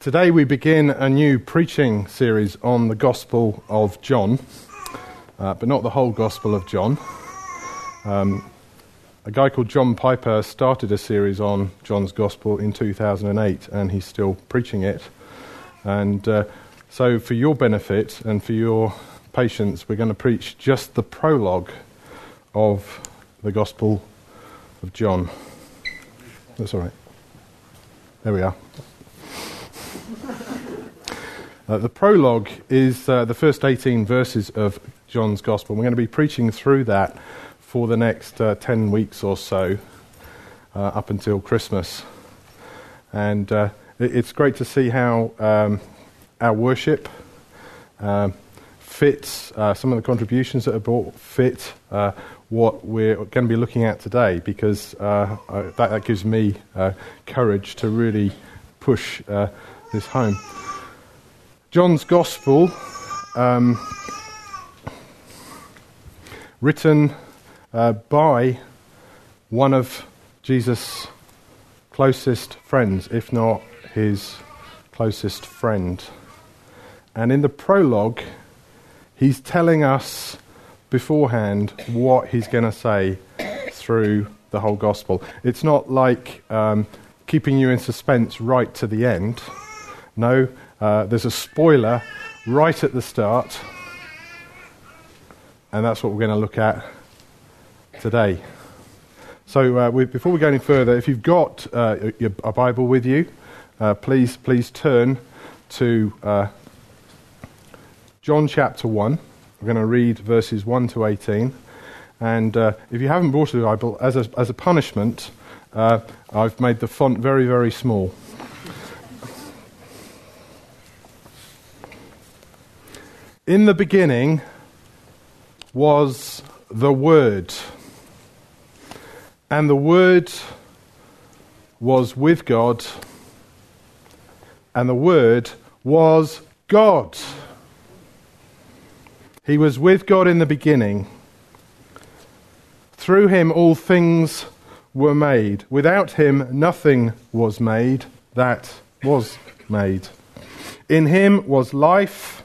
Today we begin a new preaching series on the Gospel of John, uh, but not the whole Gospel of John. Um, a guy called John Piper started a series on John's Gospel in 2008, and he's still preaching it. And uh, so, for your benefit and for your patience, we're going to preach just the prologue of the Gospel of John. That's all right. There we are. Uh, the prologue is uh, the first 18 verses of John's Gospel. We're going to be preaching through that for the next uh, 10 weeks or so, uh, up until Christmas. And uh, it, it's great to see how um, our worship um, fits, uh, some of the contributions that are brought fit what we're going to be looking at today, because that, that, gives me courage to really push this home. John's Gospel, um, written uh, by one of Jesus' closest friends, if not his closest friend. And in the prologue, he's telling us beforehand what he's going to say through the whole gospel. It's not like um, keeping you in suspense right to the end. No, uh, there's a spoiler right at the start, and that's what we're going to look at today. So, uh, we, before we go any further, if you've got uh, your, a Bible with you, uh, please please turn to uh, John chapter one. We're going to read verses one to eighteen, and if you haven't brought a Bible, as a, as a punishment, I've made the font very very small. In the beginning was the Word, and the Word was with God, and the Word was God. He was with God in the beginning. Through him all things were made. Without him nothing was made that was made. In him was life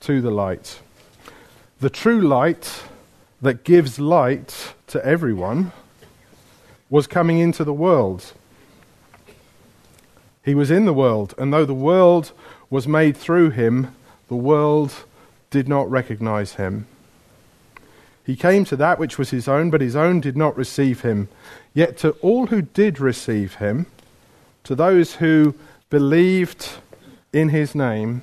to the light. The true light that gives light to everyone was coming into the world. He was in the world, and though the world was made through him, the world did not recognize him. He came to that which was his own, but his own did not receive him. Yet to all who did receive him, to those who believed in his name,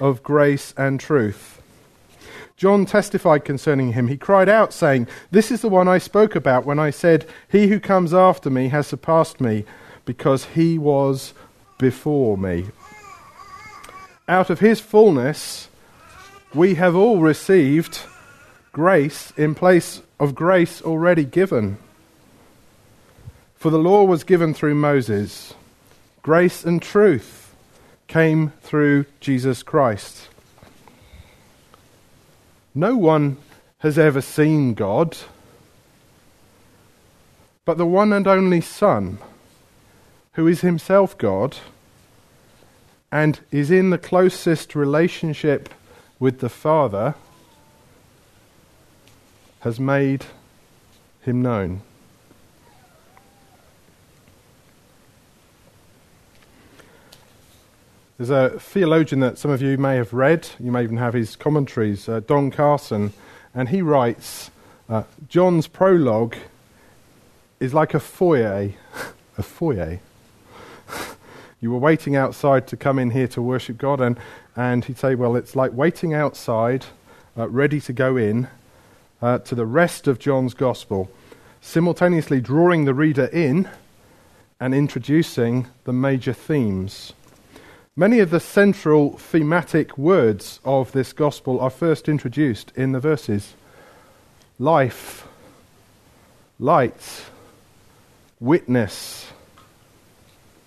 of grace and truth. John testified concerning him. He cried out, saying, This is the one I spoke about when I said, He who comes after me has surpassed me, because he was before me. Out of his fullness, we have all received grace in place of grace already given. For the law was given through Moses, grace and truth came through Jesus Christ. No one has ever seen God, but the one and only Son, who is himself God and is in the closest relationship with the Father, has made him known. There's a theologian that some of you may have read, you may even have his commentaries, uh, Don Carson, and he writes uh, John's prologue is like a foyer. a foyer. you were waiting outside to come in here to worship God, and, and he'd say, Well, it's like waiting outside, uh, ready to go in uh, to the rest of John's Gospel, simultaneously drawing the reader in and introducing the major themes. Many of the central thematic words of this gospel are first introduced in the verses life, light, witness,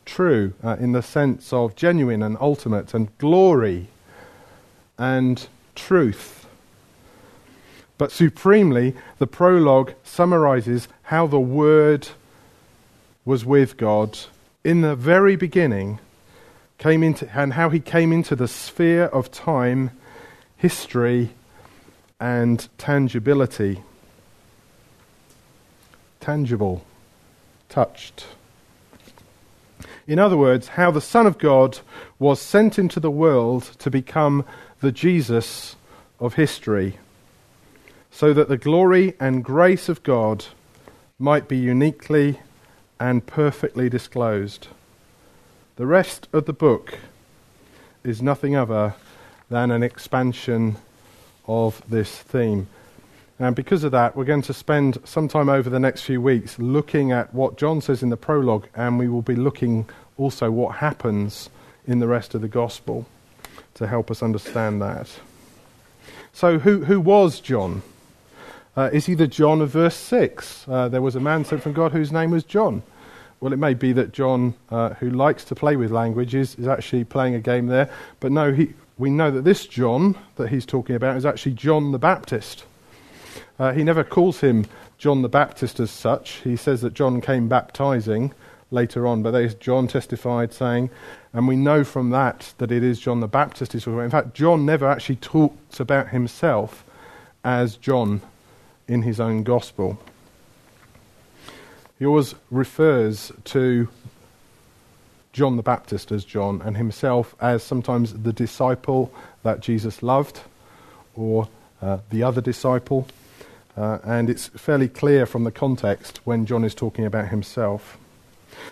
true, uh, in the sense of genuine and ultimate, and glory and truth. But supremely, the prologue summarizes how the Word was with God in the very beginning came into, and how he came into the sphere of time, history, and tangibility. Tangible, touched. In other words, how the Son of God was sent into the world to become the Jesus of history, so that the glory and grace of God might be uniquely and perfectly disclosed. The rest of the book is nothing other than an expansion of this theme. And because of that, we're going to spend some time over the next few weeks looking at what John says in the prologue, and we will be looking also what happens in the rest of the gospel to help us understand that. So, who, who was John? Uh, is he the John of verse 6? Uh, there was a man sent from God whose name was John. Well, it may be that John, uh, who likes to play with languages, is actually playing a game there. But no, he, we know that this John that he's talking about is actually John the Baptist. Uh, he never calls him John the Baptist as such. He says that John came baptizing later on, but there's John testified saying, and we know from that that it is John the Baptist he's talking about. In fact, John never actually talks about himself as John in his own gospel. He always refers to John the Baptist as John and himself as sometimes the disciple that Jesus loved or uh, the other disciple. Uh, and it's fairly clear from the context when John is talking about himself.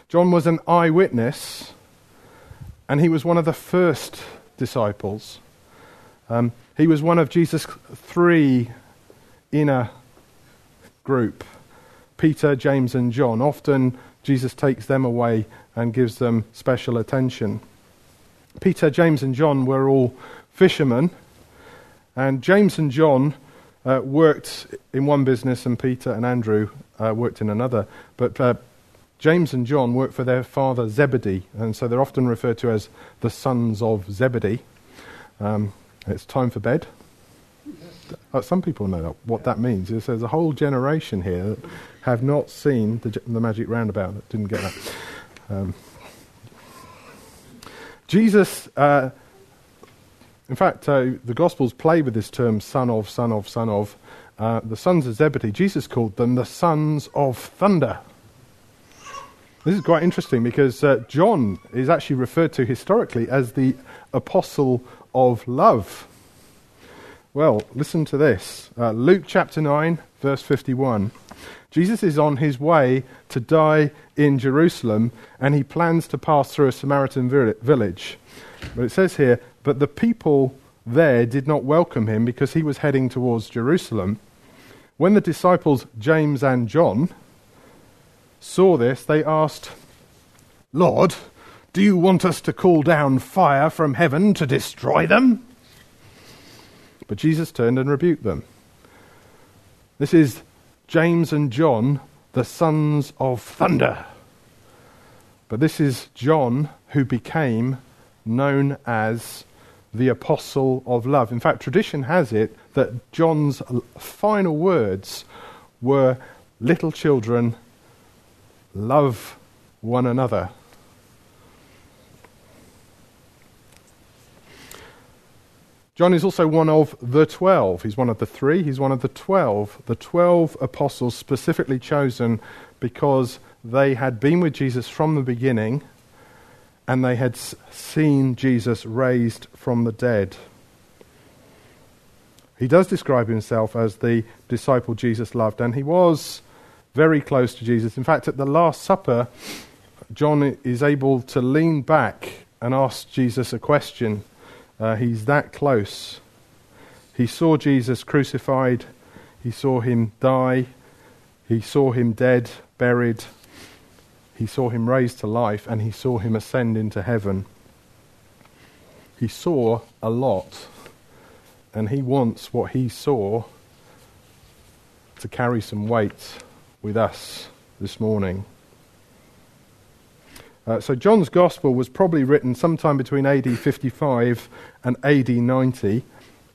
John was an eyewitness and he was one of the first disciples. Um, he was one of Jesus' three inner group Peter, James, and John. Often Jesus takes them away and gives them special attention. Peter, James, and John were all fishermen, and James and John uh, worked in one business, and Peter and Andrew uh, worked in another. But uh, James and John worked for their father Zebedee, and so they're often referred to as the sons of Zebedee. Um, it's time for bed. Uh, some people know what that means. There's a whole generation here that have not seen the, the magic roundabout that didn't get that. Um, Jesus, uh, in fact, uh, the Gospels play with this term son of, son of, son of. Uh, the sons of Zebedee, Jesus called them the sons of thunder. This is quite interesting because uh, John is actually referred to historically as the apostle of love. Well, listen to this uh, Luke chapter 9, verse 51. Jesus is on his way to die in Jerusalem, and he plans to pass through a Samaritan village. But it says here, but the people there did not welcome him because he was heading towards Jerusalem. When the disciples James and John saw this, they asked, Lord, do you want us to call down fire from heaven to destroy them? But Jesus turned and rebuked them. This is James and John, the sons of thunder. But this is John who became known as the apostle of love. In fact, tradition has it that John's final words were little children, love one another. John is also one of the twelve. He's one of the three. He's one of the twelve. The twelve apostles specifically chosen because they had been with Jesus from the beginning and they had seen Jesus raised from the dead. He does describe himself as the disciple Jesus loved, and he was very close to Jesus. In fact, at the Last Supper, John is able to lean back and ask Jesus a question. Uh, he's that close. He saw Jesus crucified, he saw him die, he saw him dead, buried, he saw him raised to life, and he saw him ascend into heaven. He saw a lot, and he wants what he saw to carry some weight with us this morning. Uh, so, John's Gospel was probably written sometime between AD 55 and AD 90,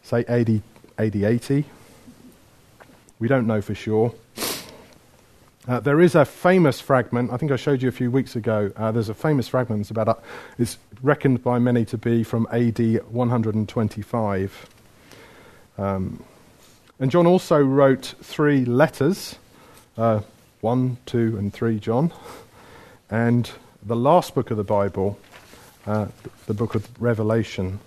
say AD, AD 80. We don't know for sure. Uh, there is a famous fragment, I think I showed you a few weeks ago. Uh, there's a famous fragment it's about, uh, it's reckoned by many to be from AD 125. Um, and John also wrote three letters uh, 1, 2, and 3 John. And the last book of the Bible, uh, the book of Revelation.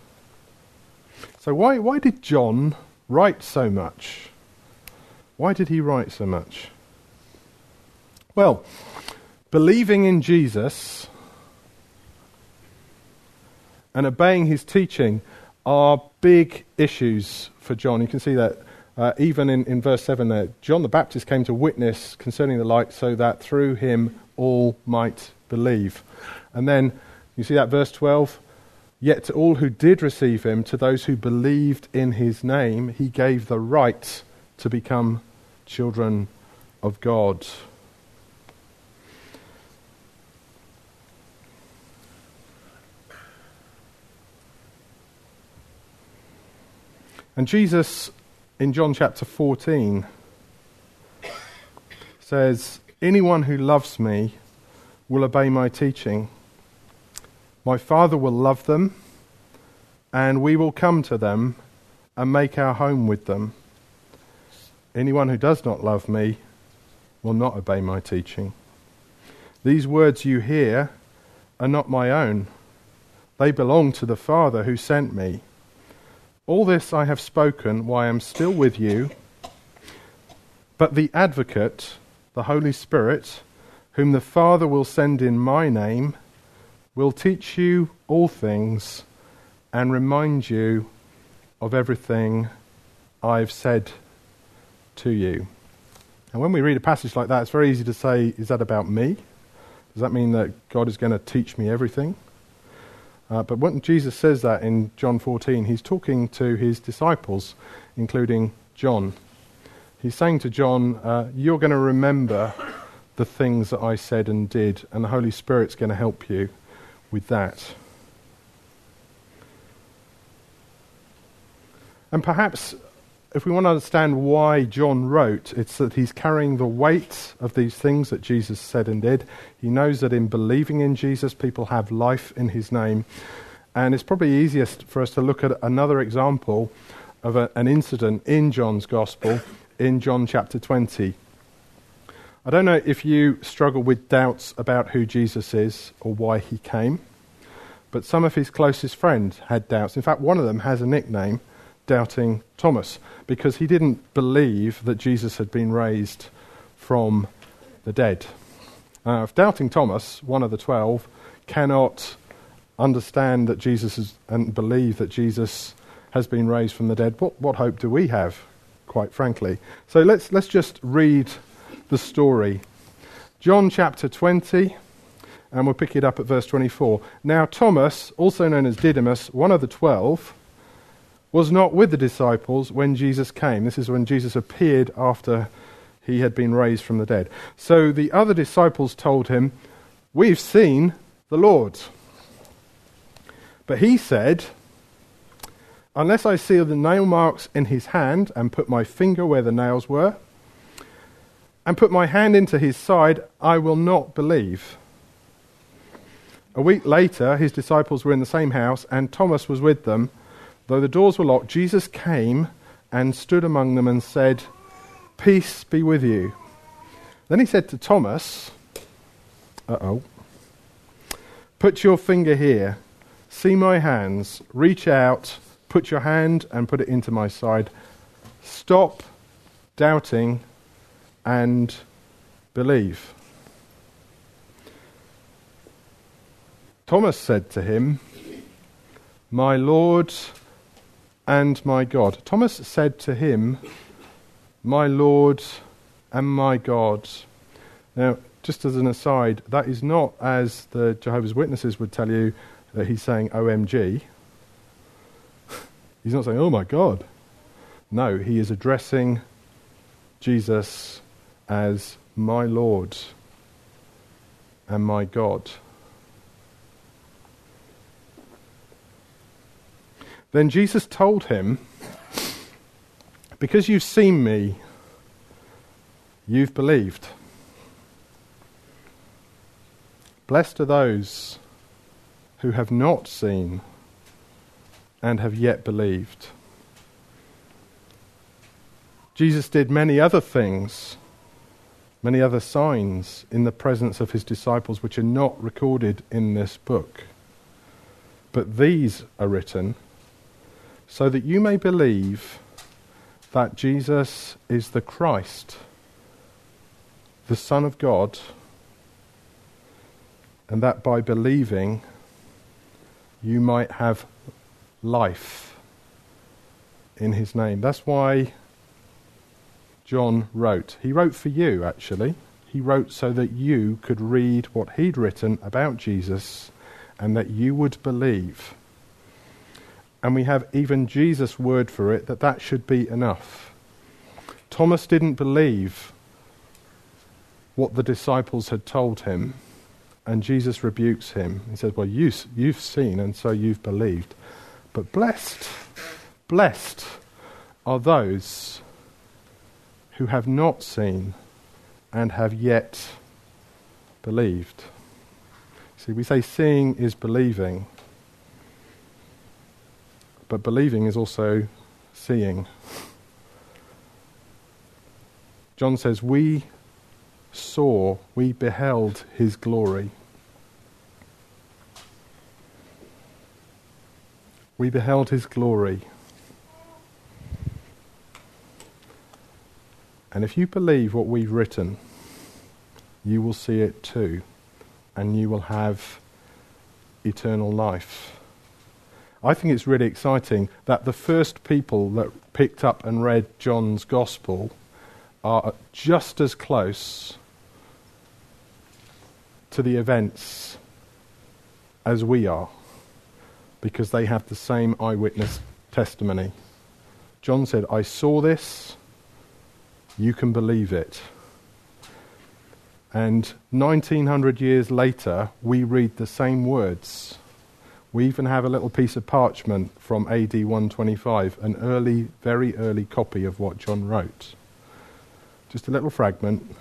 So, why, why did John write so much? Why did he write so much? Well, believing in Jesus and obeying his teaching are big issues for John. You can see that uh, even in, in verse 7 there. John the Baptist came to witness concerning the light so that through him all might believe. And then you see that verse 12. Yet to all who did receive him, to those who believed in his name, he gave the right to become children of God. And Jesus, in John chapter 14, says, Anyone who loves me will obey my teaching. My Father will love them, and we will come to them and make our home with them. Anyone who does not love me will not obey my teaching. These words you hear are not my own, they belong to the Father who sent me. All this I have spoken while I am still with you, but the advocate, the Holy Spirit, whom the Father will send in my name, will teach you all things and remind you of everything I've said to you. And when we read a passage like that, it's very easy to say, Is that about me? Does that mean that God is going to teach me everything? Uh, but when Jesus says that in John 14, he's talking to his disciples, including John. He's saying to John, uh, You're going to remember the things that I said and did, and the Holy Spirit's going to help you with that. And perhaps if we want to understand why John wrote, it's that he's carrying the weight of these things that Jesus said and did. He knows that in believing in Jesus, people have life in his name. And it's probably easiest for us to look at another example of a, an incident in John's Gospel, in John chapter 20. I don't know if you struggle with doubts about who Jesus is or why he came, but some of his closest friends had doubts. In fact, one of them has a nickname doubting Thomas because he didn't believe that Jesus had been raised from the dead. Uh, if doubting Thomas, one of the twelve, cannot understand that Jesus is, and believe that Jesus has been raised from the dead, what, what hope do we have, quite frankly? So let's, let's just read the story. John chapter 20, and we'll pick it up at verse 24. Now, Thomas, also known as Didymus, one of the twelve, was not with the disciples when Jesus came. This is when Jesus appeared after he had been raised from the dead. So the other disciples told him, We've seen the Lord. But he said, Unless I see the nail marks in his hand and put my finger where the nails were, and put my hand into his side, I will not believe. A week later, his disciples were in the same house, and Thomas was with them. Though the doors were locked, Jesus came and stood among them and said, Peace be with you. Then he said to Thomas, Uh oh. Put your finger here. See my hands. Reach out. Put your hand and put it into my side. Stop doubting and believe. Thomas said to him, My Lord and my God. Thomas said to him, My Lord and my God. Now, just as an aside, that is not as the Jehovah's Witnesses would tell you that he's saying OMG. he's not saying, Oh my God. No, he is addressing Jesus as my Lord and my God. Then Jesus told him, Because you've seen me, you've believed. Blessed are those who have not seen and have yet believed. Jesus did many other things, many other signs in the presence of his disciples, which are not recorded in this book. But these are written so that you may believe that Jesus is the Christ, the Son of God, and that by believing you might have life in his name. That's why John wrote. He wrote for you, actually. He wrote so that you could read what he'd written about Jesus and that you would believe and we have even Jesus' word for it that that should be enough. Thomas didn't believe what the disciples had told him, and Jesus rebukes him. He says, Well, you, you've seen, and so you've believed. But blessed, blessed are those who have not seen and have yet believed. See, we say seeing is believing. But believing is also seeing. John says, We saw, we beheld his glory. We beheld his glory. And if you believe what we've written, you will see it too, and you will have eternal life. I think it's really exciting that the first people that picked up and read John's Gospel are just as close to the events as we are because they have the same eyewitness testimony. John said, I saw this, you can believe it. And 1900 years later, we read the same words we even have a little piece of parchment from AD 125, an early, very early copy of what John wrote. Just a little fragment,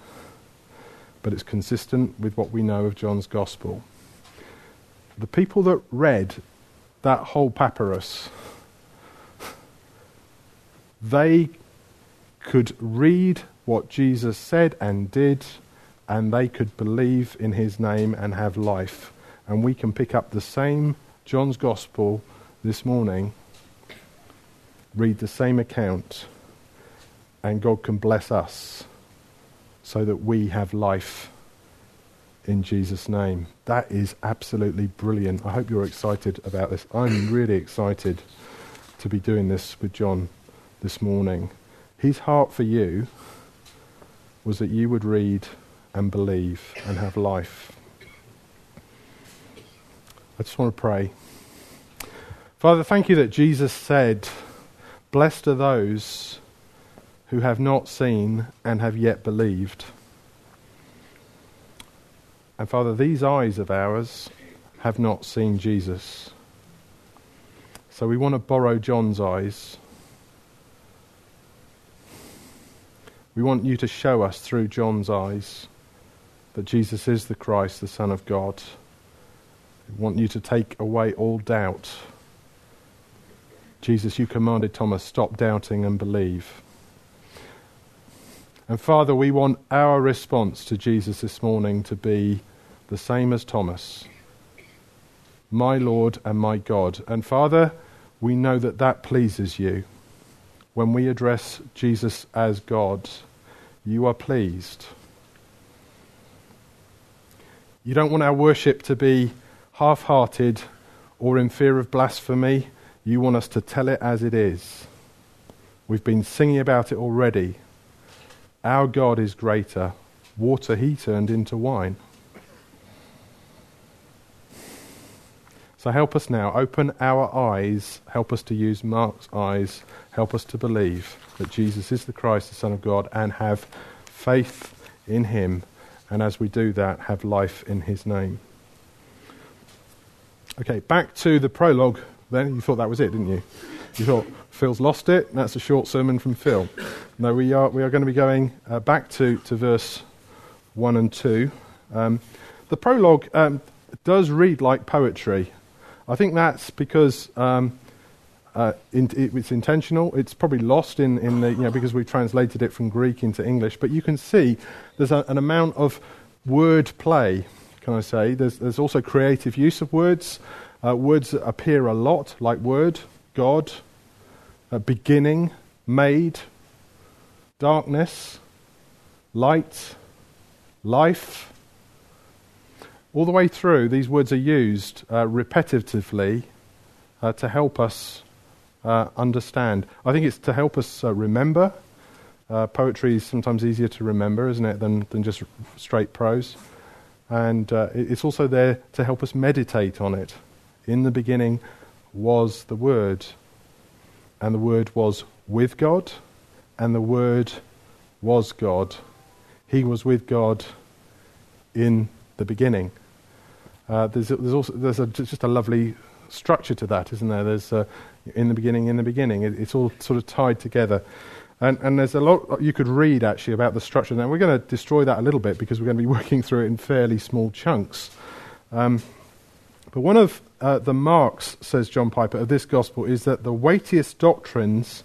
but it's consistent with what we know of John's Gospel. The people that read that whole papyrus, they could read what Jesus said and did, and they could believe in his name and have life. And we can pick up the same John's Gospel this morning, read the same account, and God can bless us so that we have life in Jesus' name. That is absolutely brilliant. I hope you're excited about this. I'm really excited to be doing this with John this morning. His heart for you was that you would read and believe and have life. I just want to pray. Father, thank you that Jesus said, Blessed are those who have not seen and have yet believed. And Father, these eyes of ours have not seen Jesus. So we want to borrow John's eyes. We want you to show us through John's eyes that Jesus is the Christ, the Son of God. We want you to take away all doubt. Jesus, you commanded Thomas, stop doubting and believe. And Father, we want our response to Jesus this morning to be the same as Thomas my Lord and my God. And Father, we know that that pleases you. When we address Jesus as God, you are pleased. You don't want our worship to be half hearted or in fear of blasphemy. You want us to tell it as it is. We've been singing about it already. Our God is greater. Water he turned into wine. So help us now. Open our eyes. Help us to use Mark's eyes. Help us to believe that Jesus is the Christ, the Son of God, and have faith in him. And as we do that, have life in his name. Okay, back to the prologue then. You thought that was it, didn't you? You thought Phil's lost it. That's a short sermon from Phil. No, we are, we are going to be going uh, back to, to verse 1 and 2. Um, the prologue um, does read like poetry. I think that's because um, uh, it, it's intentional. It's probably lost in, in the, you know, because we translated it from Greek into English. But you can see there's a, an amount of word play, can I say. There's, there's also creative use of words. Uh, words appear a lot, like word, God, uh, beginning, made, darkness, light, life. All the way through, these words are used uh, repetitively uh, to help us uh, understand. I think it's to help us uh, remember. poetry is sometimes easier to remember, isn't it, than, than just straight prose. And it's also there to help us meditate on it. In the beginning was the Word, and the Word was with God, and the Word was God. He was with God in the beginning. Uh, there's, there's, also there's a, just a lovely structure to that, isn't there? There's uh, in the beginning, in the beginning. It, it's all sort of tied together. And, and, there's a lot you could read actually about the structure. Now we're going to destroy that a little bit because we're going to be working through it in fairly small chunks. Um, but one of uh, the marks, says John Piper, of this gospel is that the weightiest doctrines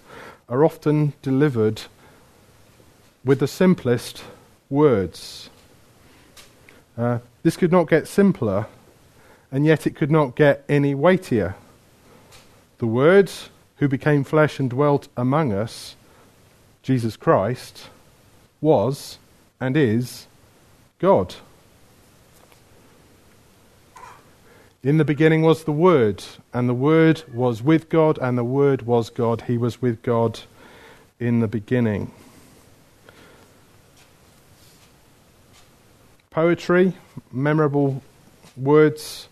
are often delivered with the simplest words. Uh, this could not get simpler, and yet it could not get any weightier. The Word, who became flesh and dwelt among us, Jesus Christ, was and is God. In the beginning was the Word, and the Word was with God, and the Word was God. He was with God in the beginning. Poetry, memorable words.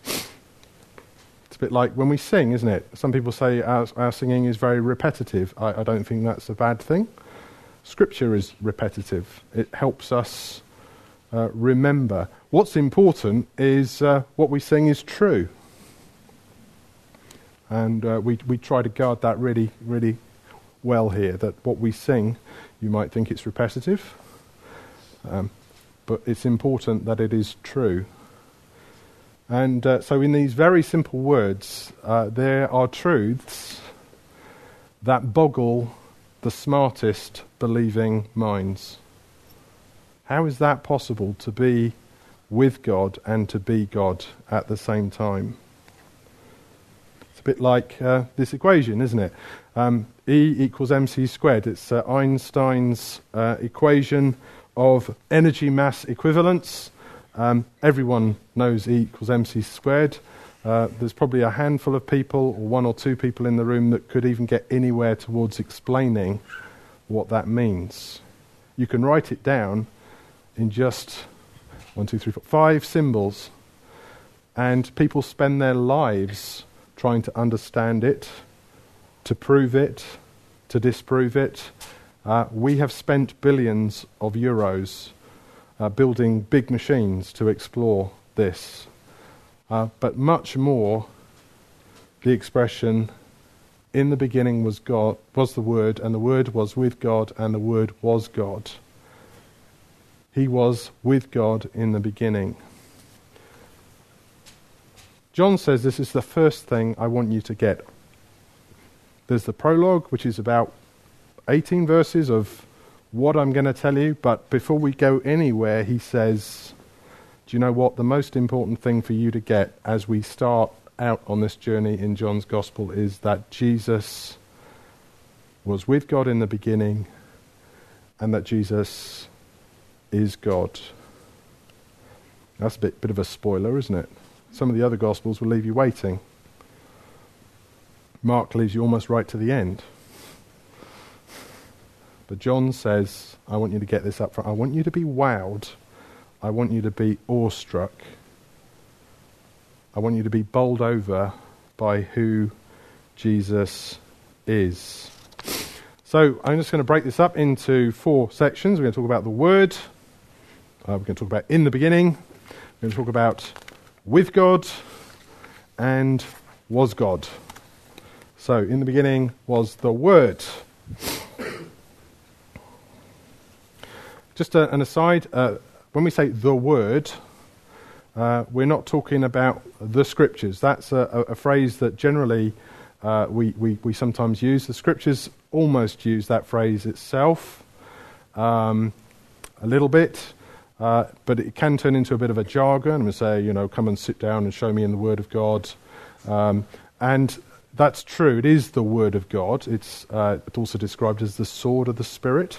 It's a bit like when we sing, isn't it? Some people say our, our singing is very repetitive. I, I don't think that's a bad thing. Scripture is repetitive, it helps us uh, remember. What's important is uh, what we sing is true. And uh, we, we try to guard that really, really well here. That what we sing, you might think it's repetitive, um, but it's important that it is true. And uh, so, in these very simple words, uh, there are truths that boggle the smartest believing minds. How is that possible to be with God and to be God at the same time? It's a bit like uh, this equation, isn't it? Um, e equals mc squared. It's uh, Einstein's uh, equation of energy mass equivalence. Um, everyone knows E equals mc squared. Uh, there's probably a handful of people, or one or two people in the room, that could even get anywhere towards explaining what that means. You can write it down, in just one, two, three, four, five symbols. And people spend their lives trying to understand it, to prove it, to disprove it. Uh, we have spent billions of euros uh, building big machines to explore this. Uh, but much more, the expression, in the beginning was God, was the Word, and the Word was with God, and the Word was God. He was with God in the beginning. John says this is the first thing I want you to get. There's the prologue, which is about 18 verses of what I'm going to tell you, but before we go anywhere, he says, Do you know what? The most important thing for you to get as we start out on this journey in John's Gospel is that Jesus was with God in the beginning and that Jesus is God. That's a bit, bit of a spoiler, isn't it? Some of the other Gospels will leave you waiting. Mark leaves you almost right to the end. But John says, I want you to get this up front. I want you to be wowed. I want you to be awestruck. I want you to be bowled over by who Jesus is. So I'm just going to break this up into four sections. We're going to talk about the Word. Uh, we're going to talk about in the beginning. We're going to talk about with God and was God. So in the beginning was the Word. Just a, an aside, uh, when we say the word, uh, we're not talking about the scriptures. That's a, a, a phrase that generally uh, we, we, we, sometimes use. The scriptures almost use that phrase itself um, a little bit, uh, but it can turn into a bit of a jargon and say, you know, come and sit down and show me in the Word of God. Um, and that's true, it is the Word of God. It's, uh, it's also described as the sword of the Spirit.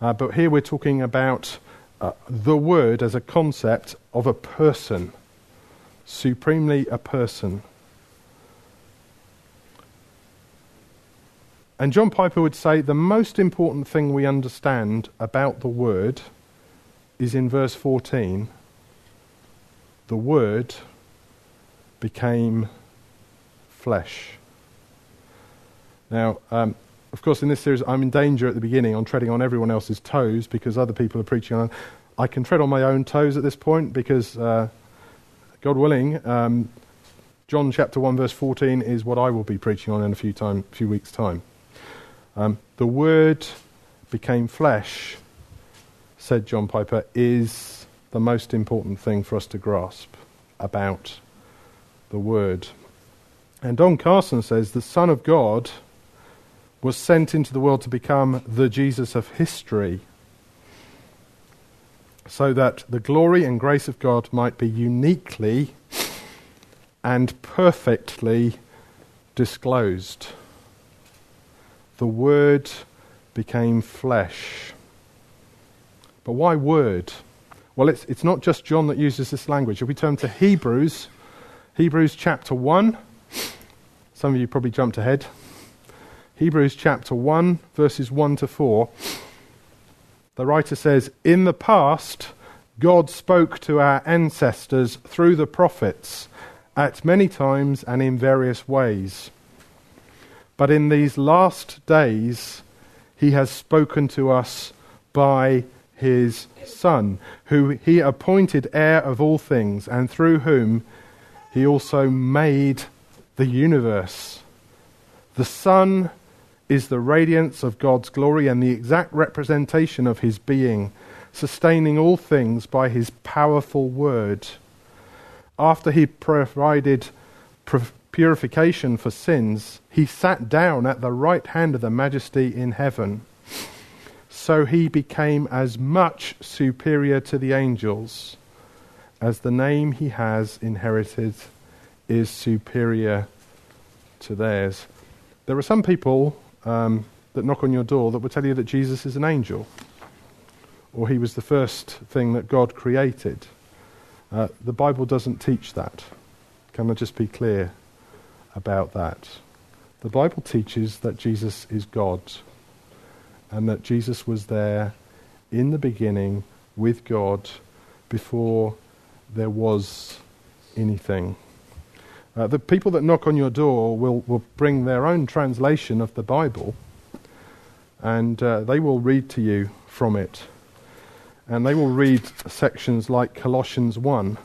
Uh, but here we're talking about uh, the word as a concept of a person, supremely a person. And John Piper would say the most important thing we understand about the word is in verse 14 the word became flesh. Now, um, of course, in this series, I'm in danger at the beginning on treading on everyone else's toes because other people are preaching on. I can tread on my own toes at this point because, uh, God willing, um, John chapter 1, verse 14 is what I will be preaching on in a few, time, few weeks' time. Um, the Word became flesh, said John Piper, is the most important thing for us to grasp about the Word. And Don Carson says the Son of God was sent into the world to become the Jesus of history, so that the glory and grace of God might be uniquely and perfectly disclosed. The Word became flesh. But why Word? Well, it's, it's not just John that uses this language. If we turn to Hebrews, Hebrews chapter 1, some of you probably jumped ahead. Hebrews chapter 1, verses 1 to 4, the writer says, In the past, God spoke to our ancestors through the prophets at many times and in various ways. But in these last days, he has spoken to us by his Son, who he appointed heir of all things, and through whom he also made the universe. The Son is the radiance of God's glory and the exact representation of his being, sustaining all things by his powerful word. After he provided purification for sins, he sat down at the right hand of the majesty in heaven. So he became as much superior to the angels as the name he has inherited is superior to theirs. There are some people um, that knock on your door that will tell you that Jesus is an angel or he was the first thing that God created. Uh, the Bible doesn't teach that. Can I just be clear about that? The Bible teaches that Jesus is God and that Jesus was there in the beginning with God before there was anything. Uh, the people that knock on your door will, will bring their own translation of the Bible and uh, they will read to you from it. And they will read sections like Colossians 1.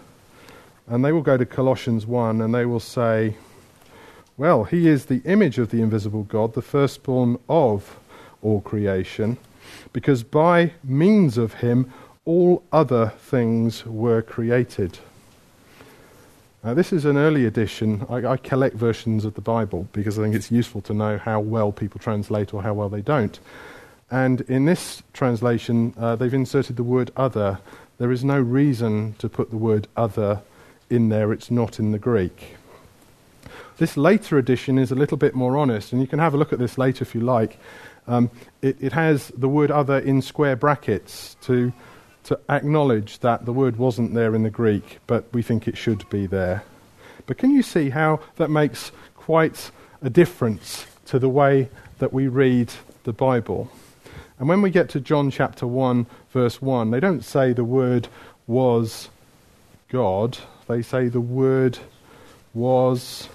And they will go to Colossians 1 and they will say, Well, he is the image of the invisible God, the firstborn of all creation, because by means of him all other things were created. This is an early edition. I, I, collect versions of the Bible because I think it's useful to know how well people translate or how well they don't. And in this translation, uh, they've inserted the word other. There is no reason to put the word other in there, it's not in the Greek. This later edition is a little bit more honest, and you can have a look at this later if you like. Um, it, it has the word other in square brackets to, to acknowledge that the word wasn't there in the Greek, but we think it should be there. But can you see how that makes quite a difference to the way that we read the Bible? And when we get to John chapter 1, verse 1, they don't say the word was God, they say the word was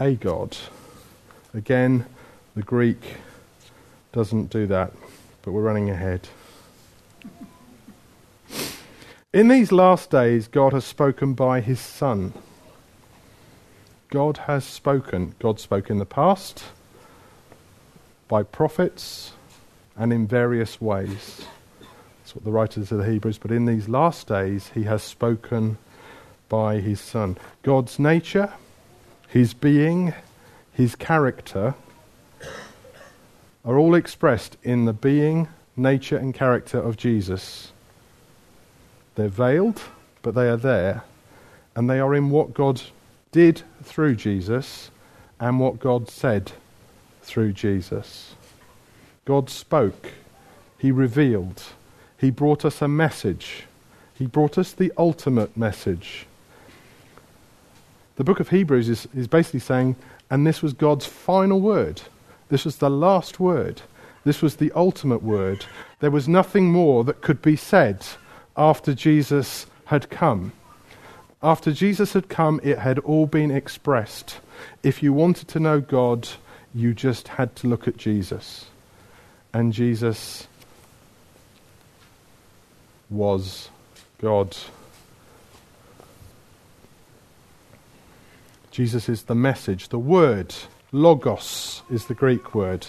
a God. Again, the Greek doesn't do that, but we're running ahead. In these last days, God has spoken by his Son. God has spoken. God spoke in the past, by prophets, and in various ways. That's what the writers of the Hebrews, but in these last days, he has spoken by his Son. God's nature, his being, his character are all expressed in the being, nature, and character of Jesus. They're veiled, but they are there, and they are in what God did through Jesus and what God said through Jesus. God spoke, He revealed, He brought us a message, He brought us the ultimate message. The book of Hebrews is, is basically saying, and this was God's final word. This was the last word. This was the ultimate word. There was nothing more that could be said after Jesus had come. After Jesus had come, it had all been expressed. If you wanted to know God, you just had to look at Jesus. And Jesus was God. Jesus is the message, the word Logos is the Greek word.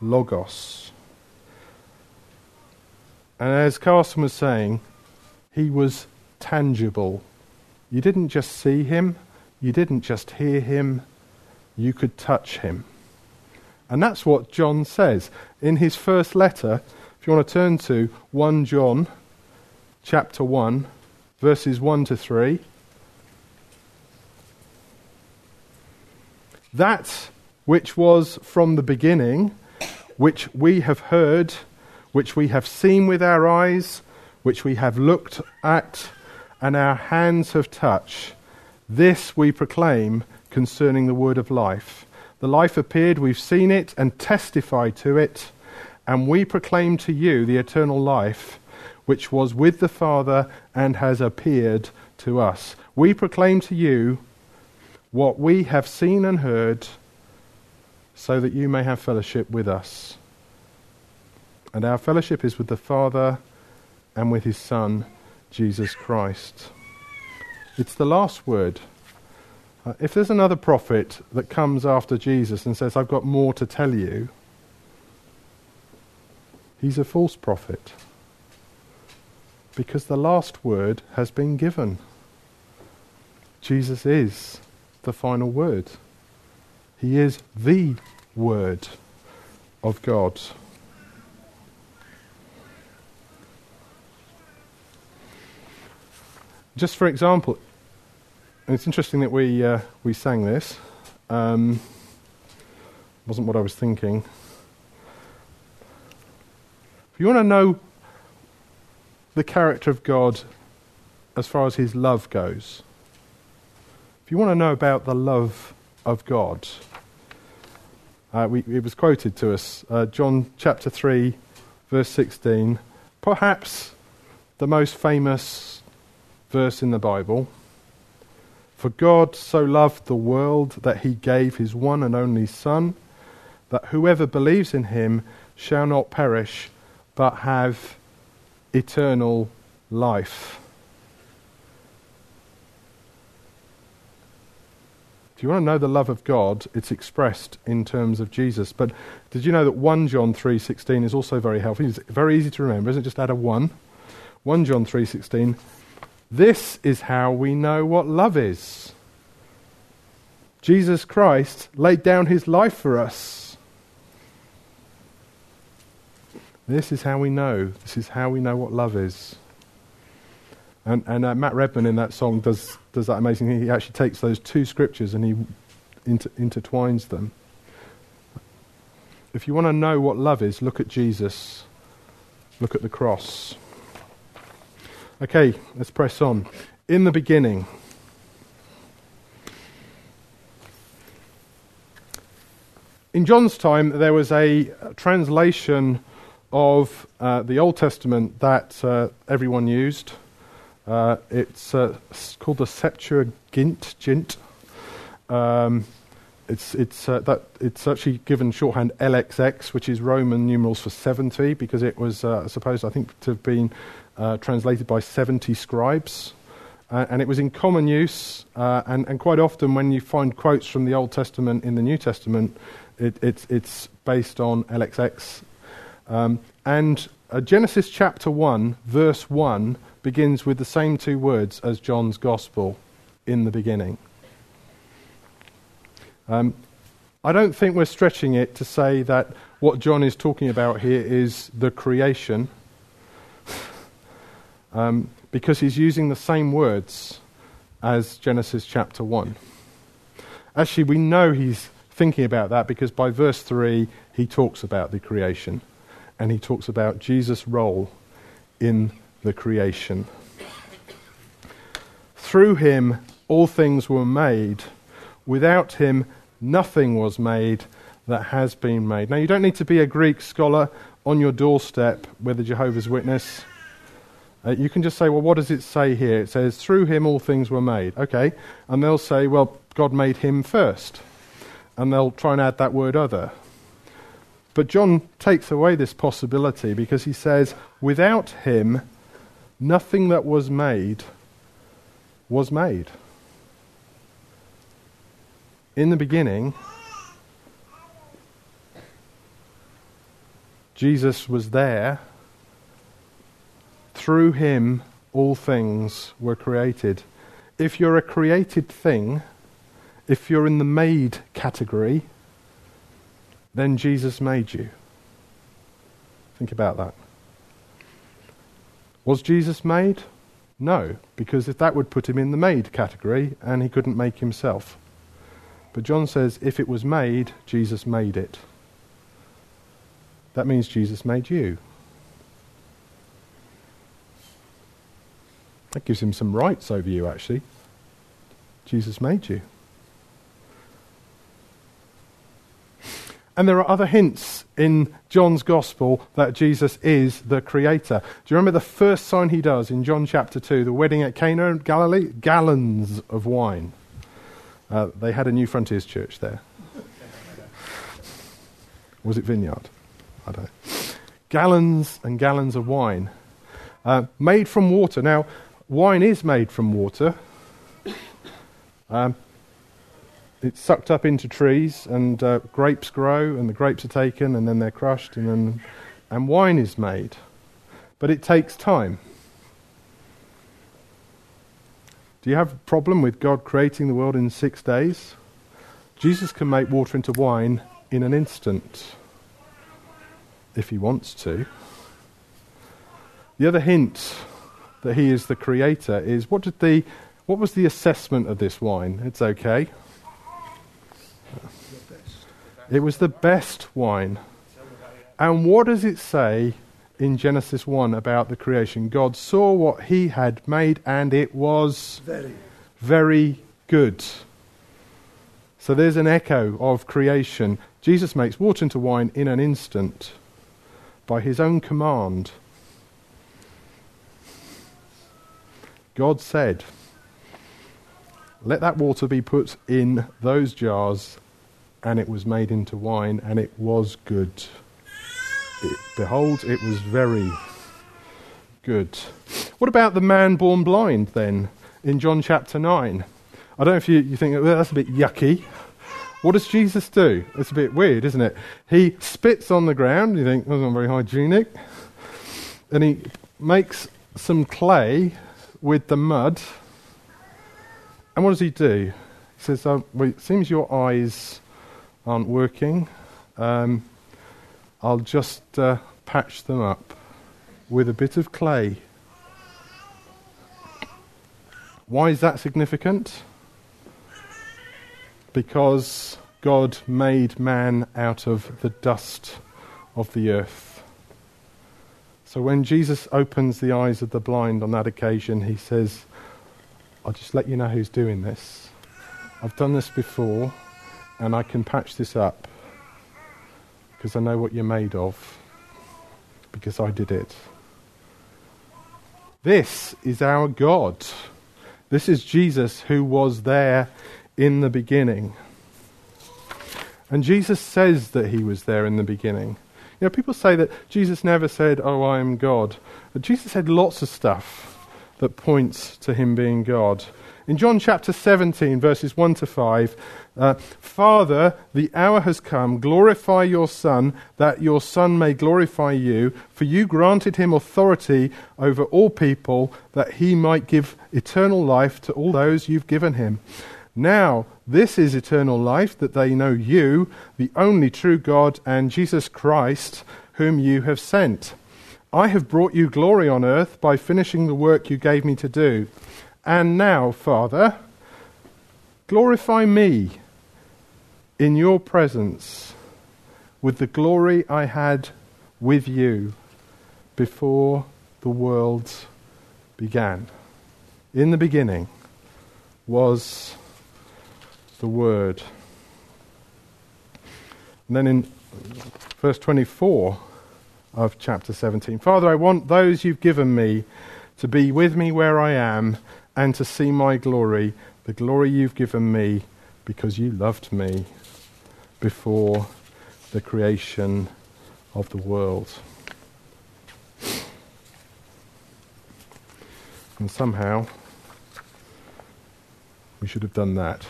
Logos. And as Carson was saying, he was tangible. You didn't just see him, you didn't just hear him, you could touch him. And that's what John says in his first letter. If you want to turn to 1 John chapter 1, verses 1 to 3. That which was from the beginning, which we have heard, which we have seen with our eyes, which we have looked at, and our hands have touched, this we proclaim concerning the word of life. The life appeared, we've seen it and testified to it, and we proclaim to you the eternal life which was with the Father and has appeared to us. We proclaim to you what we have seen and heard, so that you may have fellowship with us. And our fellowship is with the Father and with his Son, Jesus Christ. It's the last word. Uh, if there's another prophet that comes after Jesus and says, I've got more to tell you, he's a false prophet. Because the last word has been given. Jesus is the final word. He is the Word of God. Just for example, it's interesting that we, uh, we sang this. Um, wasn't what I was thinking. If you want to know the character of God as far as his love goes, if you want to know about the love of God, uh, we, it was quoted to us, uh, John chapter 3, verse 16, perhaps the most famous verse in the Bible. For God so loved the world that he gave his one and only Son, that whoever believes in him shall not perish, but have eternal life. If you want to know the love of God, it's expressed in terms of Jesus. But did you know that 1 John 3:16 is also very helpful? It's very easy to remember, isn't it? Just add a 1. 1 John 3:16. This is how we know what love is. Jesus Christ laid down his life for us. This is how we know. This is how we know what love is. And, and uh, Matt Redman in that song does, does that amazing thing. He actually takes those two scriptures and he inter- intertwines them. If you want to know what love is, look at Jesus, look at the cross. Okay, let's press on. In the beginning, in John's time, there was a translation of uh, the Old Testament that uh, everyone used. Uh, it's uh, called the Septuagint. Gint. Um, it's, it's, uh, that, it's actually given shorthand LXX, which is Roman numerals for 70, because it was uh, supposed, I think, to have been translated by 70 scribes. and it was in common use, and, and quite often when you find quotes from the Old Testament in the New Testament, it, it's, it's based on LXX. Um, and uh, Genesis chapter 1, verse 1, begins with the same two words as John's Gospel in the beginning. Um, I don't think we're stretching it to say that what John is talking about here is the creation, um, because he's using the same words as Genesis chapter 1. Actually, we know he's thinking about that because by verse 3 he talks about the creation and he talks about Jesus' role in the creation. Through him all things were made. Without him nothing was made that has been made. Now, you don't need to be a Greek scholar on your doorstep with a Jehovah's Witness. Uh, you can just say, well, what does it say here? It says, through him all things were made. Okay. And they'll say, well, God made him first and they'll try and add that word other. But John takes away this possibility because he says, without him, nothing that was made was made. In the beginning, Jesus was there. Through him, all things were created. If you're a created thing, if you're in the made category, then Jesus made you. Think about that. Was Jesus made? No, because if that would put him in the made category and he couldn't make himself. But John says if it was made, Jesus made it. That means Jesus made you. That gives him some rights over you, actually. Jesus made you. And there are other hints in John's gospel that Jesus is the creator. Do you remember the first sign he does in John chapter 2, the wedding at Cana in Galilee? Gallons of wine. Uh, they had a Newfrontiers church there. Was it Vineyard? I don't know. Gallons and gallons of wine. Uh, made from water. Now, wine is made from water. Um, it's sucked up into trees, and uh, grapes grow, and the grapes are taken, and then they're crushed, and then and wine is made. But it takes time. Do you have a problem with God creating the world in six days? Jesus can make water into wine in an instant, if he wants to. The other hint that he is the creator is what did the what was the assessment of this wine? It's okay. It was the best wine. And what does it say in Genesis 1 about the creation? God saw what he had made and it was very, very good. So there's an echo of creation. Jesus makes water into wine in an instant by his own command. God said, Let that water be put in those jars and it was made into wine, and it was good. It, behold, it was very good. What about the man born blind then in John chapter 9? I don't know if you, you think well, that's a bit yucky. What does Jesus do? It's a bit weird, isn't it? He spits on the ground. You think, that's not very hygienic. And he makes some clay with the mud. And what does he do? He says, oh, well, it seems your eyes aren't working, um, I'll just uh, patch them up with a bit of clay. Why is that significant? Because God made man out of the dust of the earth. So when Jesus opens the eyes of the blind on that occasion, he says, I'll just let you know who's doing this. I've done this before, and I can patch this up because I know what you're made of, because I did it. This is our God. This is Jesus who was there in the beginning. And Jesus says that he was there in the beginning. You know, people say that Jesus never said, Oh, I am God. But Jesus said lots of stuff that points to him being God. In John chapter 17, verses 1 to 5, uh, Father, the hour has come. Glorify your Son, that your Son may glorify you. For you granted him authority over all people, that he might give eternal life to all those you've given him. Now, this is eternal life, that they know you, the only true God, and Jesus Christ, whom you have sent. I have brought you glory on earth by finishing the work you gave me to do. And now, Father, glorify me in your presence with the glory I had with you before the world began. In the beginning was the Word. And then in verse 24 of chapter 17 Father, I want those you've given me to be with me where I am and to see my glory, the glory you've given me because you loved me before the creation of the world. And somehow we should have done that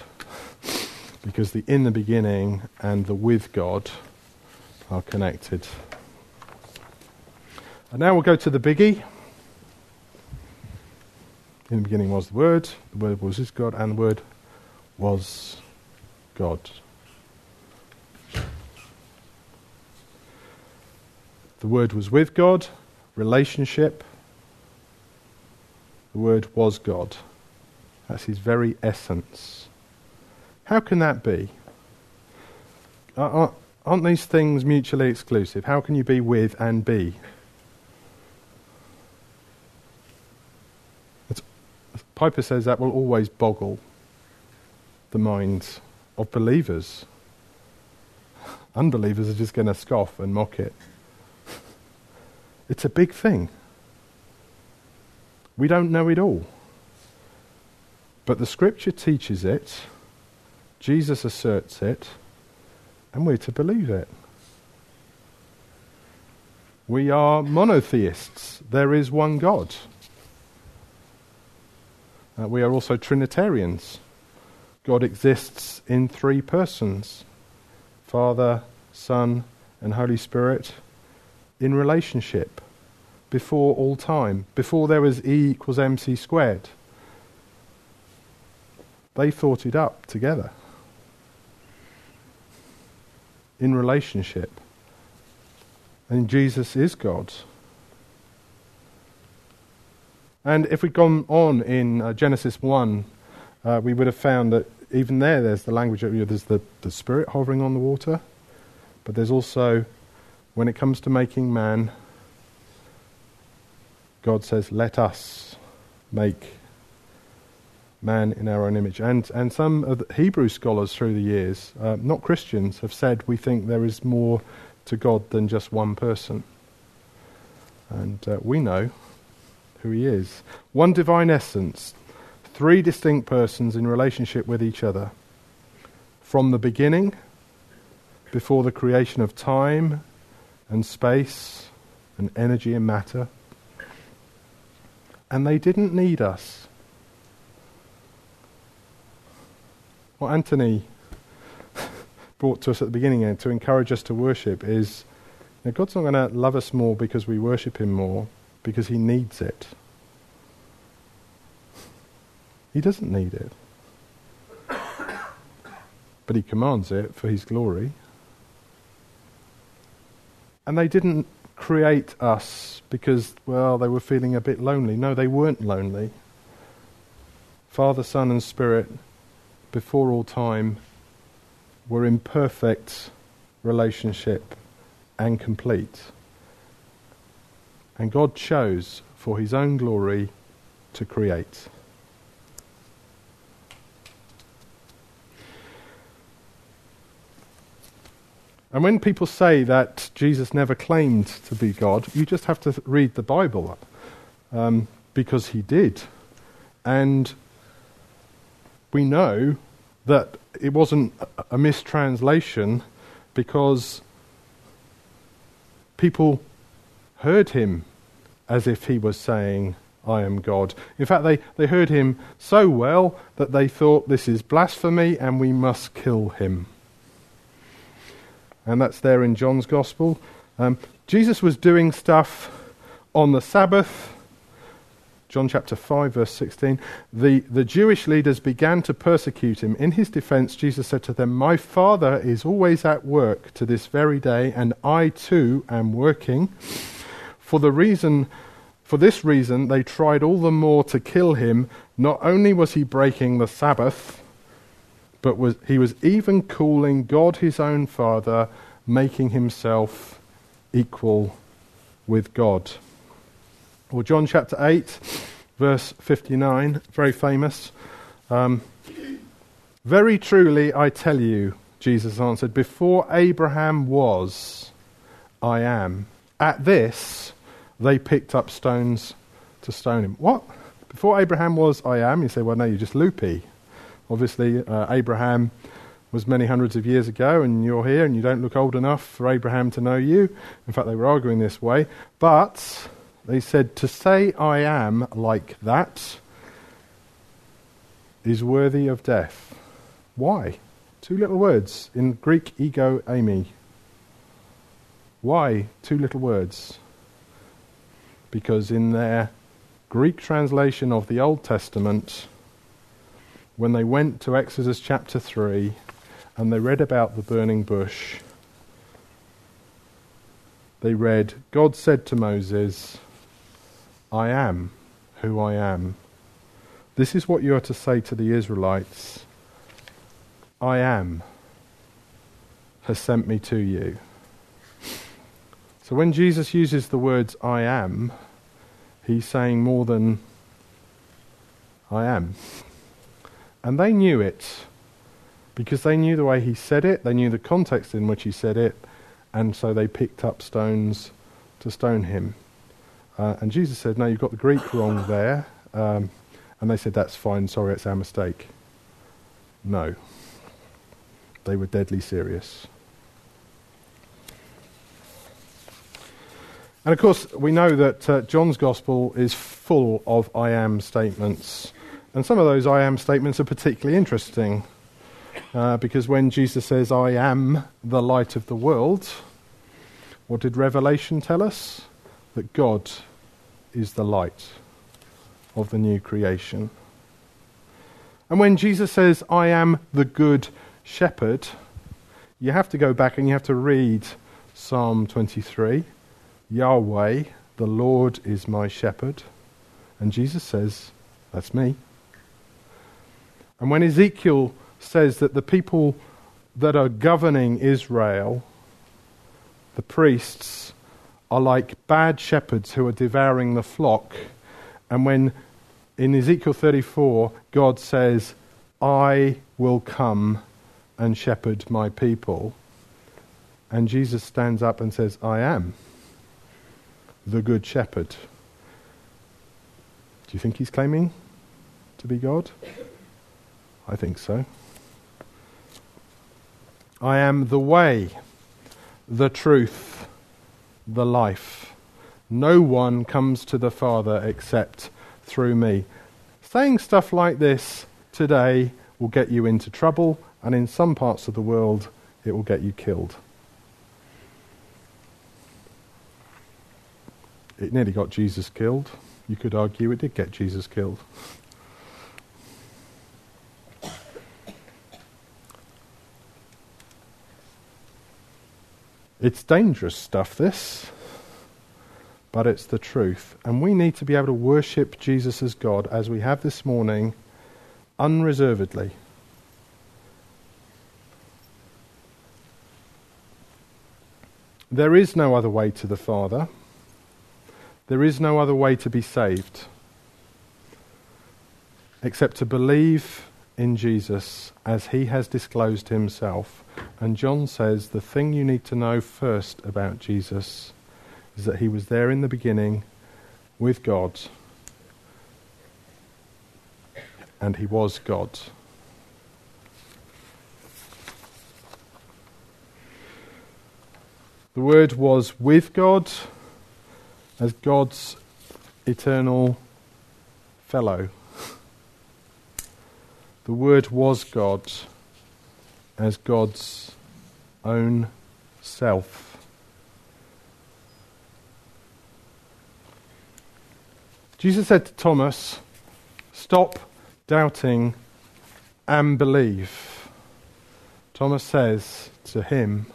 because the in the beginning and the with God are connected. And now we'll go to the biggie. In the beginning was the Word, the Word was his God, and the Word was God. The Word was with God, relationship. The Word was God. That's his very essence. How can that be? Aren't these things mutually exclusive? How can you be with and be? Piper says that will always boggle the minds of believers. Unbelievers are just going to scoff and mock it. It's a big thing. We don't know it all. But the scripture teaches it, Jesus asserts it, and we're to believe it. We are monotheists. There is one God. Uh, we are also Trinitarians. God exists in three persons Father, Son, and Holy Spirit in relationship before all time, before there was E equals mc squared. They thought it up together in relationship. And Jesus is God. And if we'd gone on in uh, Genesis 1, uh, we would have found that even there, there's the language of you know, there's the, the spirit hovering on the water, but there's also, when it comes to making man, God says, Let us make man in our own image. And, and some of the Hebrew scholars through the years, uh, not Christians, have said we think there is more to God than just one person. And uh, we know who he is. One divine essence, three distinct persons in relationship with each other. From the beginning, before the creation of time and space and energy and matter. And they didn't need us. What Anthony brought to us at the beginning to encourage us to worship is you know, God's not going to love us more because we worship Him more because he needs it. He doesn't need it. But he commands it for his glory. And they didn't create us because, well, they were feeling a bit lonely. No, they weren't lonely. Father, Son, and Spirit, before all time, were in perfect relationship and complete. And God chose for his own glory to create. And when people say that Jesus never claimed to be God, you just have to read the Bible um, because he did. And we know that it wasn't a mistranslation because people heard him as if he was saying, I am God. In fact, they, they heard him so well that they thought this is blasphemy and we must kill him and that's there in John's Gospel. Um, Jesus was doing stuff on the Sabbath. John chapter 5, verse 16. The, the Jewish leaders began to persecute him. In his defense, Jesus said to them, My Father is always at work to this very day, and I too am working. For the reason for this reason they tried all the more to kill him. Not only was he breaking the Sabbath, but was, he was even calling God his own Father, making himself equal with God. Or John chapter 8, verse 59, very famous. Um, very truly, I tell you, Jesus answered, before Abraham was, I am. At this, they picked up stones to stone him. What? Before Abraham was, I am? You say, well, no, you're just loopy. Obviously, uh, Abraham was many hundreds of years ago, and you're here, and you don't look old enough for Abraham to know you. In fact, they were arguing this way. But they said, To say I am like that is worthy of death. Why? Two little words in Greek ego eimi. Why two little words? Because in their Greek translation of the Old Testament, when they went to Exodus chapter 3 and they read about the burning bush, they read, God said to Moses, I am who I am. This is what you are to say to the Israelites I am has sent me to you. So when Jesus uses the words I am, he's saying more than I am. And they knew it because they knew the way he said it, they knew the context in which he said it, and so they picked up stones to stone him. Uh, and Jesus said, No, you've got the Greek wrong there. Um, and they said, That's fine, sorry, it's our mistake. No. They were deadly serious. And of course, we know that uh, John's Gospel is full of I am statements. And some of those I am statements are particularly interesting uh, because when Jesus says, I am the light of the world, what did Revelation tell us? That God is the light of the new creation. And when Jesus says, I am the good shepherd, you have to go back and you have to read Psalm 23 Yahweh, the Lord is my shepherd. And Jesus says, That's me. And when Ezekiel says that the people that are governing Israel, the priests, are like bad shepherds who are devouring the flock. And when in Ezekiel 34, God says, I will come and shepherd my people. And Jesus stands up and says, I am the good shepherd. Do you think he's claiming to be God? I think so. I am the way, the truth, the life. No one comes to the Father except through me. Saying stuff like this today will get you into trouble, and in some parts of the world, it will get you killed. It nearly got Jesus killed. You could argue it did get Jesus killed. It's dangerous stuff, this, but it's the truth. And we need to be able to worship Jesus as God as we have this morning unreservedly. There is no other way to the Father. There is no other way to be saved except to believe in Jesus as he has disclosed himself. And John says the thing you need to know first about Jesus is that he was there in the beginning with God and he was God. The Word was with God as God's eternal fellow. The Word was God as God's own self. Jesus said to Thomas, Stop doubting and believe. Thomas says to him,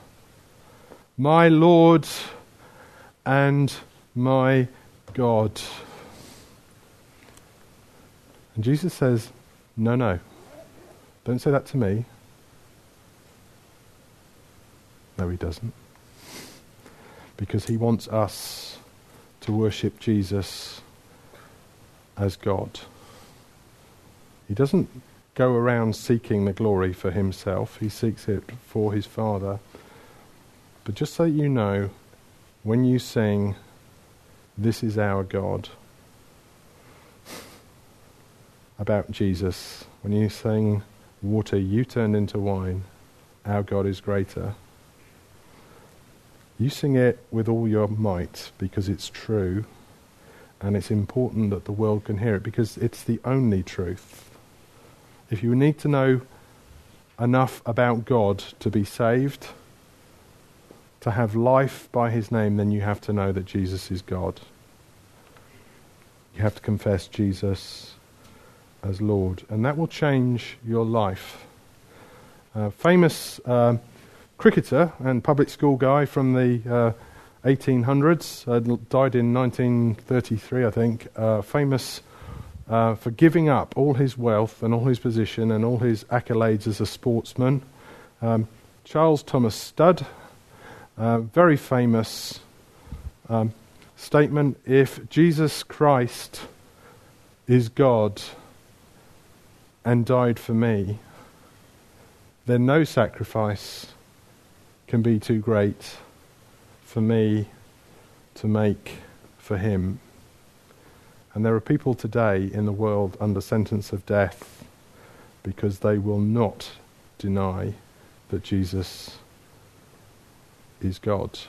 My Lord and my God. And Jesus says, No, no. Don't say that to me. No, he doesn't. Because he wants us to worship Jesus as God. He doesn't go around seeking the glory for himself, he seeks it for his Father. But just so you know, when you sing, This is our God, about Jesus, when you sing, water you turned into wine, our God is greater. You sing it with all your might because it's true and it's important that the world can hear it because it's the only truth. If you need to know enough about God to be saved, to have life by his name, then you have to know that Jesus is God. You have to confess Jesus as Lord, and that will change your life. A famous uh, cricketer and public school guy from the uh, 1800s, uh, died in 1933, I think, uh, famous uh, for giving up all his wealth and all his position and all his accolades as a sportsman. Um, Charles Thomas Studd, uh, very famous um, statement if Jesus Christ is God, and died for me, then no sacrifice can be too great for me to make for him. And there are people today in the world under sentence of death because they will not deny that Jesus is God.